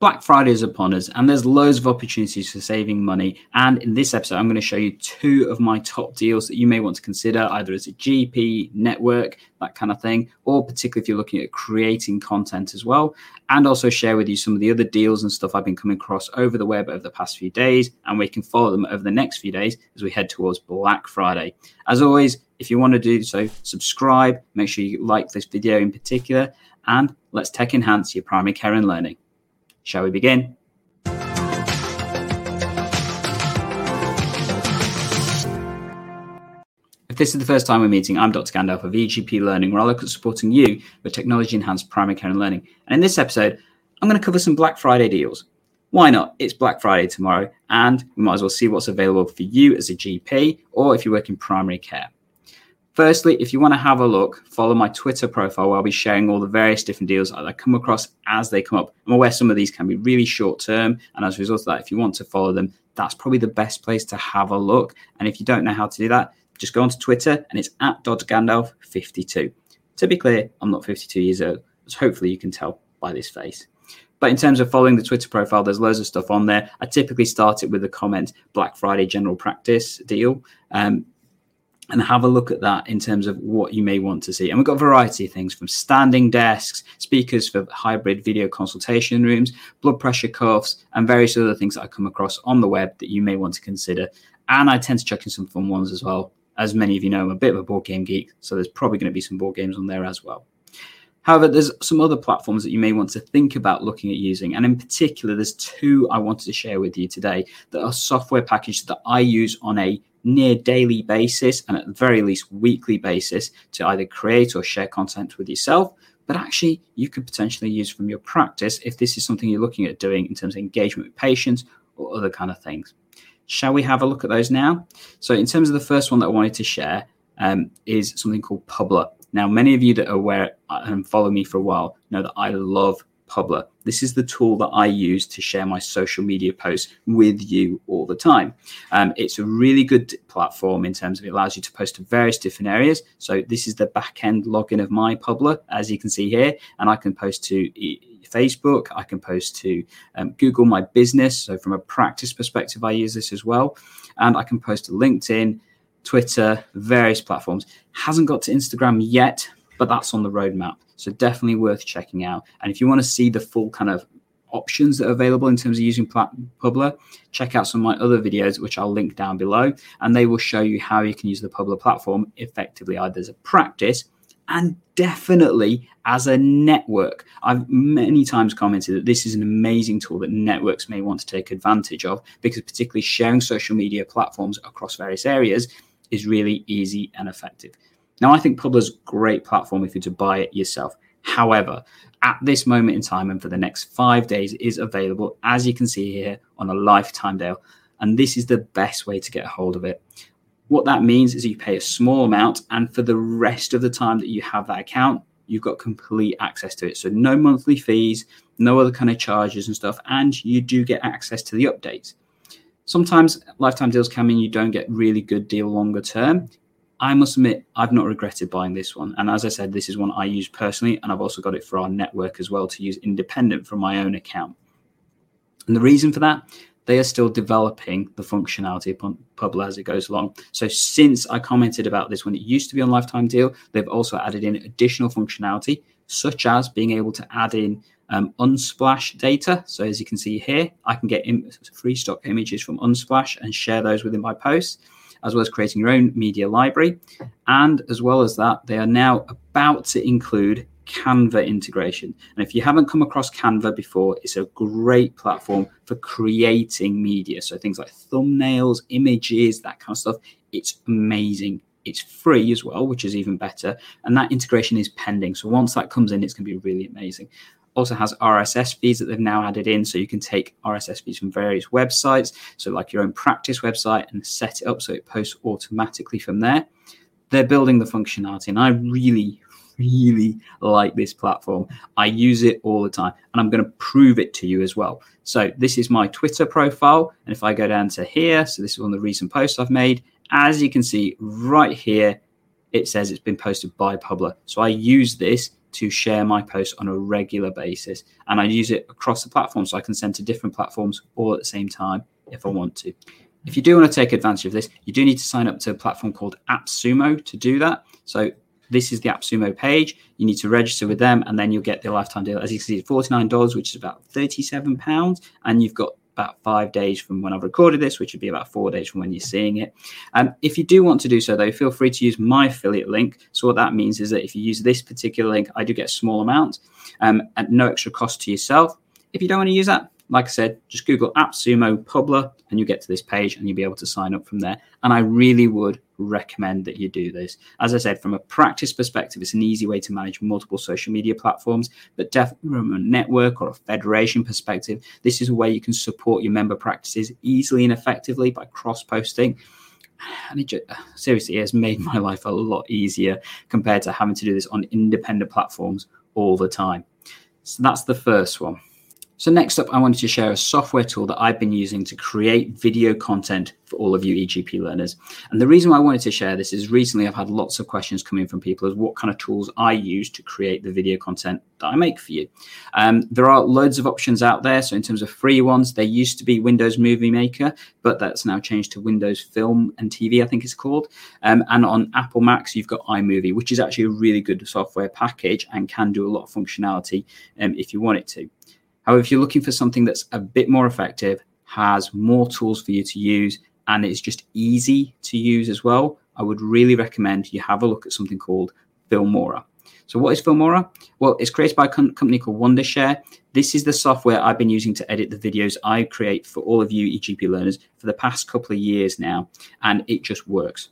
Black Friday is upon us, and there's loads of opportunities for saving money. And in this episode, I'm going to show you two of my top deals that you may want to consider, either as a GP, network, that kind of thing, or particularly if you're looking at creating content as well. And also share with you some of the other deals and stuff I've been coming across over the web over the past few days. And we can follow them over the next few days as we head towards Black Friday. As always, if you want to do so, subscribe, make sure you like this video in particular, and let's tech enhance your primary care and learning. Shall we begin? If this is the first time we're meeting, I'm Dr. Gandalf of EGP Learning, where I look at supporting you with technology enhanced primary care and learning. And in this episode, I'm going to cover some Black Friday deals. Why not? It's Black Friday tomorrow, and we might as well see what's available for you as a GP or if you work in primary care. Firstly, if you want to have a look, follow my Twitter profile where I'll be sharing all the various different deals that I come across as they come up. I'm aware some of these can be really short term, and as a result of that, if you want to follow them, that's probably the best place to have a look. And if you don't know how to do that, just go onto Twitter and it's at Dr. Gandalf52. To be clear, I'm not 52 years old, so hopefully you can tell by this face. But in terms of following the Twitter profile, there's loads of stuff on there. I typically start it with the comment Black Friday general practice deal. Um, and have a look at that in terms of what you may want to see. And we've got a variety of things from standing desks, speakers for hybrid video consultation rooms, blood pressure cuffs, and various other things that I come across on the web that you may want to consider. And I tend to chuck in some fun ones as well. As many of you know, I'm a bit of a board game geek, so there's probably going to be some board games on there as well. However, there's some other platforms that you may want to think about looking at using. And in particular, there's two I wanted to share with you today that are software packages that I use on a near daily basis and at the very least weekly basis to either create or share content with yourself but actually you could potentially use from your practice if this is something you're looking at doing in terms of engagement with patients or other kind of things. Shall we have a look at those now? So in terms of the first one that i wanted to share um, is something called Publer now many of you that are aware and follow me for a while know that i love Publer. This is the tool that I use to share my social media posts with you all the time. Um, it's a really good platform in terms of it allows you to post to various different areas. So this is the back end login of my Publer, as you can see here, and I can post to Facebook. I can post to um, Google My Business. So from a practice perspective, I use this as well, and I can post to LinkedIn. Twitter, various platforms. Hasn't got to Instagram yet, but that's on the roadmap. So definitely worth checking out. And if you want to see the full kind of options that are available in terms of using Publer, check out some of my other videos, which I'll link down below, and they will show you how you can use the Publer platform effectively, either as a practice and definitely as a network. I've many times commented that this is an amazing tool that networks may want to take advantage of because, particularly, sharing social media platforms across various areas is really easy and effective. Now, I think Publer's great platform if you're to buy it yourself. However, at this moment in time and for the next five days, it is available, as you can see here, on a lifetime deal. And this is the best way to get a hold of it. What that means is you pay a small amount, and for the rest of the time that you have that account, you've got complete access to it. So, no monthly fees, no other kind of charges and stuff, and you do get access to the updates. Sometimes lifetime deals come in, you don't get really good deal longer term. I must admit, I've not regretted buying this one. And as I said, this is one I use personally, and I've also got it for our network as well to use independent from my own account. And the reason for that, they are still developing the functionality upon Publer as it goes along. So since I commented about this when it used to be on lifetime deal, they've also added in additional functionality, such as being able to add in um, Unsplash data. So as you can see here, I can get free stock images from Unsplash and share those within my posts as well as creating your own media library. And as well as that, they are now about to include Canva integration. And if you haven't come across Canva before, it's a great platform for creating media. So things like thumbnails, images, that kind of stuff. It's amazing. It's free as well, which is even better. And that integration is pending. So once that comes in, it's going to be really amazing also has RSS feeds that they've now added in. So you can take RSS feeds from various websites, so like your own practice website, and set it up so it posts automatically from there. They're building the functionality, and I really, really like this platform. I use it all the time, and I'm going to prove it to you as well. So this is my Twitter profile, and if I go down to here, so this is one of the recent posts I've made. As you can see right here, it says it's been posted by Publer. So I use this to share my posts on a regular basis. And I use it across the platform so I can send to different platforms all at the same time if I want to. If you do want to take advantage of this, you do need to sign up to a platform called AppSumo to do that. So this is the AppSumo page. You need to register with them, and then you'll get the lifetime deal. As you can see, $49, which is about £37, and you've got about five days from when I've recorded this, which would be about four days from when you're seeing it. Um, if you do want to do so, though, feel free to use my affiliate link. So, what that means is that if you use this particular link, I do get a small amount um, at no extra cost to yourself. If you don't want to use that, like I said, just Google AppSumo Publer and you get to this page and you'll be able to sign up from there. And I really would recommend that you do this. As I said, from a practice perspective, it's an easy way to manage multiple social media platforms, but definitely from a network or a federation perspective, this is a way you can support your member practices easily and effectively by cross posting. And it just, seriously it has made my life a lot easier compared to having to do this on independent platforms all the time. So that's the first one. So next up, I wanted to share a software tool that I've been using to create video content for all of you EGP learners. And the reason why I wanted to share this is recently I've had lots of questions coming from people as what kind of tools I use to create the video content that I make for you. Um, there are loads of options out there. So in terms of free ones, there used to be Windows Movie Maker, but that's now changed to Windows Film and TV, I think it's called. Um, and on Apple Macs, you've got iMovie, which is actually a really good software package and can do a lot of functionality um, if you want it to. However, if you're looking for something that's a bit more effective, has more tools for you to use, and it's just easy to use as well, I would really recommend you have a look at something called Filmora. So, what is Filmora? Well, it's created by a company called Wondershare. This is the software I've been using to edit the videos I create for all of you EGP learners for the past couple of years now, and it just works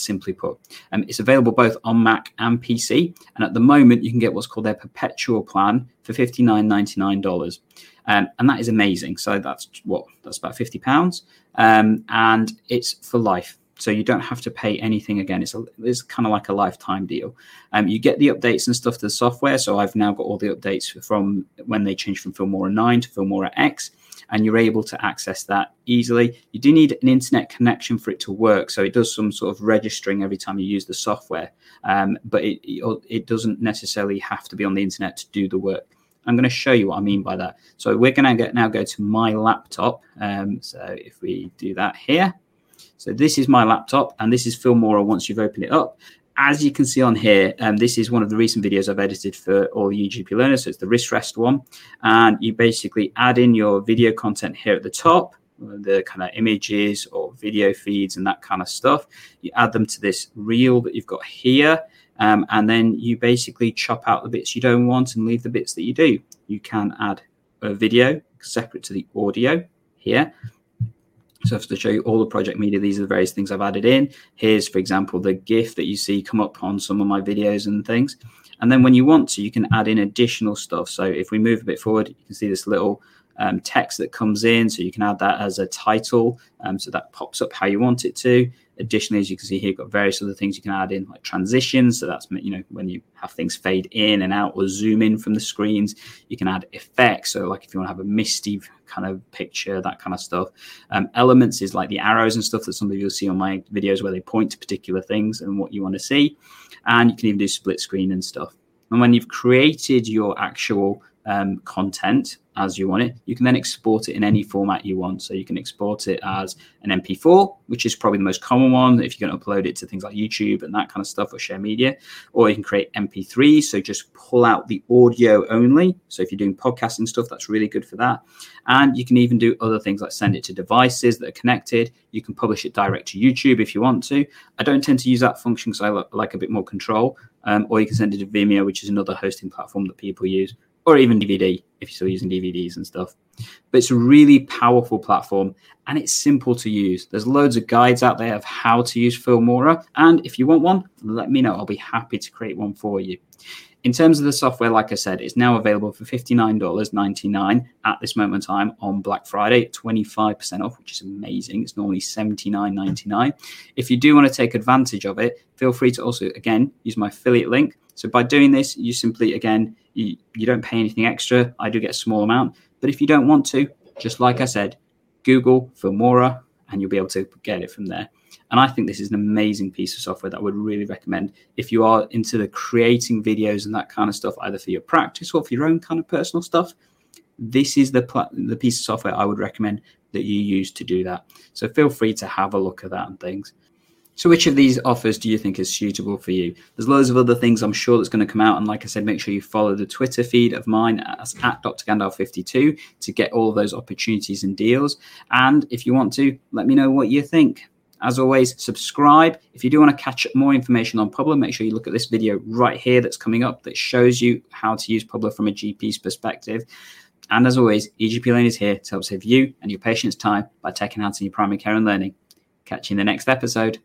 simply put. Um, it's available both on Mac and PC. And at the moment, you can get what's called their perpetual plan for $59.99. Um, and that is amazing. So that's what? That's about £50. Um, and it's for life. So you don't have to pay anything again. It's a, it's kind of like a lifetime deal. Um, you get the updates and stuff to the software. So I've now got all the updates from when they changed from Filmora 9 to Filmora X and you're able to access that easily. You do need an internet connection for it to work, so it does some sort of registering every time you use the software, um, but it, it doesn't necessarily have to be on the internet to do the work. I'm going to show you what I mean by that. So we're going to now go to my laptop. Um, so if we do that here, so this is my laptop, and this is Filmora once you've opened it up as you can see on here, um, this is one of the recent videos I've edited for all the EGP learners. So it's the wrist rest one. And you basically add in your video content here at the top, the kind of images or video feeds and that kind of stuff. You add them to this reel that you've got here. Um, and then you basically chop out the bits you don't want and leave the bits that you do. You can add a video separate to the audio here. So to show you all the project media, these are the various things I've added in. Here's, for example, the GIF that you see come up on some of my videos and things. And then when you want to, you can add in additional stuff. So if we move a bit forward, you can see this little um, text that comes in. So you can add that as a title. Um, so that pops up how you want it to. Additionally, as you can see here, you've got various other things you can add in, like transitions. So that's you know when you have things fade in and out or zoom in from the screens. You can add effects. So like if you want to have a misty kind of picture, that kind of stuff. Um, elements is like the arrows and stuff that some of you will see on my videos where they point to particular things and what you want to see. And you can even do split screen and stuff. And when you've created your actual um, content as you want it. You can then export it in any format you want. So you can export it as an MP4, which is probably the most common one if you're going to upload it to things like YouTube and that kind of stuff or share media. Or you can create MP3, so just pull out the audio only. So if you're doing podcasting stuff, that's really good for that. And you can even do other things like send it to devices that are connected. You can publish it direct to YouTube if you want to. I don't tend to use that function because I like a bit more control. Um, or you can send it to Vimeo, which is another hosting platform that people use or even DVD if you're still using DVDs and stuff. But it's a really powerful platform and it's simple to use. There's loads of guides out there of how to use Filmora. And if you want one, let me know. I'll be happy to create one for you. In terms of the software, like I said, it's now available for $59.99 at this moment in time on Black Friday, 25% off, which is amazing. It's normally $79.99. If you do want to take advantage of it, feel free to also, again, use my affiliate link so by doing this, you simply, again, you, you don't pay anything extra. I do get a small amount. But if you don't want to, just like I said, Google Filmora and you'll be able to get it from there. And I think this is an amazing piece of software that I would really recommend if you are into the creating videos and that kind of stuff, either for your practice or for your own kind of personal stuff. This is the pl- the piece of software I would recommend that you use to do that. So feel free to have a look at that and things. So, which of these offers do you think is suitable for you? There's loads of other things I'm sure that's going to come out. And like I said, make sure you follow the Twitter feed of mine as at Dr. Gandalf52 to get all those opportunities and deals. And if you want to, let me know what you think. As always, subscribe. If you do want to catch more information on Publer, make sure you look at this video right here that's coming up that shows you how to use Publer from a GP's perspective. And as always, EGP Learning is here to help save you and your patients time by tech enhancing your primary care and learning. Catch you in the next episode.